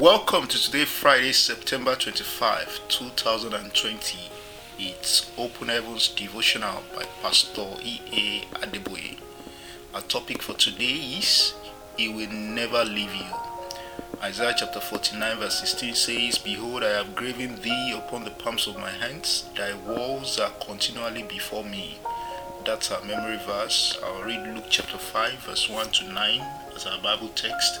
Welcome to today, Friday, September 25, 2020. It's Open Heavens Devotional by Pastor E.A. Adeboye. Our topic for today is He will never leave you. Isaiah chapter 49, verse 16 says, Behold, I have graven thee upon the palms of my hands, thy walls are continually before me. That's our memory verse. I'll read Luke chapter 5, verse 1 to 9 as our Bible text.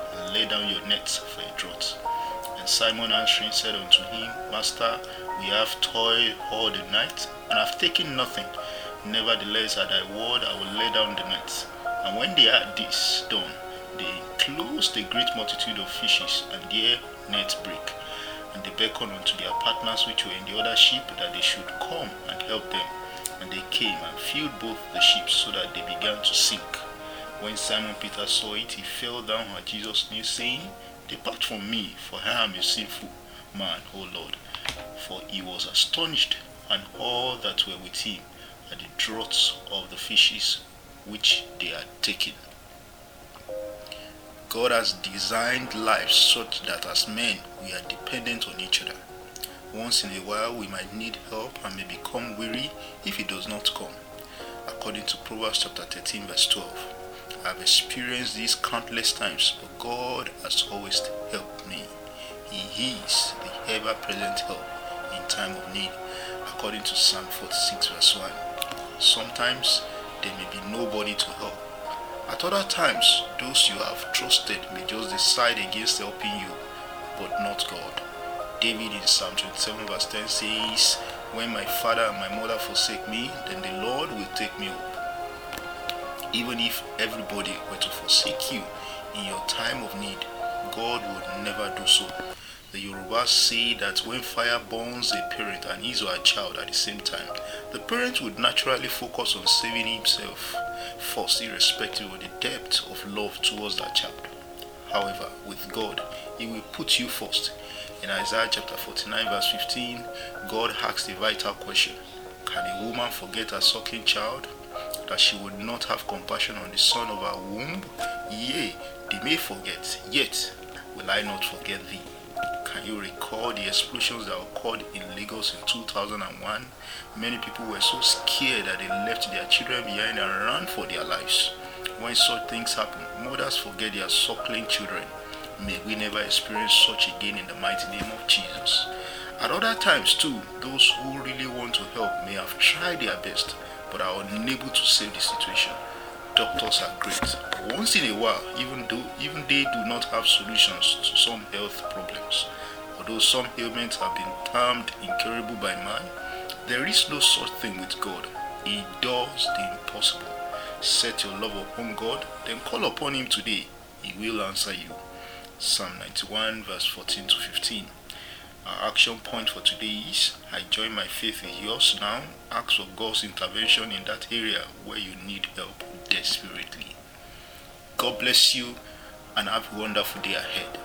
lay down your nets for a draught. And Simon answering said unto him, Master, we have toiled all the night, and have taken nothing. Nevertheless, at thy word I will lay down the nets. And when they had this done, they closed a great multitude of fishes, and their nets brake. And they beckoned unto their partners which were in the other ship that they should come and help them. And they came and filled both the ships so that they began to sink. When Simon Peter saw it, he fell down at Jesus' knees, saying, Depart from me, for I am a sinful man, O Lord. For he was astonished, and all that were with him, at the draughts of the fishes which they had taken. God has designed life such that as men we are dependent on each other. Once in a while we might need help and may become weary if it does not come. According to Proverbs chapter 13 verse 12. I've experienced this countless times, but God has always helped me. He is the ever present help in time of need, according to Psalm 46, verse 1. Sometimes there may be nobody to help. At other times, those you have trusted may just decide against helping you, but not God. David in Psalm 27, verse 10 says, When my father and my mother forsake me, then the Lord will take me even if everybody were to forsake you in your time of need, God would never do so. The Yorubas say that when fire burns a parent and his or her child at the same time, the parent would naturally focus on saving himself first, irrespective of the depth of love towards that child. However, with God, He will put you first. In Isaiah chapter 49, verse 15, God asks the vital question Can a woman forget her sucking child? That she would not have compassion on the son of her womb? Yea, they may forget, yet will I not forget thee. Can you recall the explosions that occurred in Lagos in 2001? Many people were so scared that they left their children behind and ran for their lives. When such things happen, mothers forget their suckling children. May we never experience such again in the mighty name of Jesus. At other times, too, those who really want to help may have tried their best, but are unable to save the situation. Doctors are great. Once in a while, even though even they do not have solutions to some health problems. Although some ailments have been termed incurable by man, there is no such thing with God. He does the impossible. Set your love upon God, then call upon Him today. He will answer you. Psalm 91, verse 14 to 15. Our action point for today is I join my faith in yours now. Ask for God's intervention in that area where you need help desperately. God bless you and have a wonderful day ahead.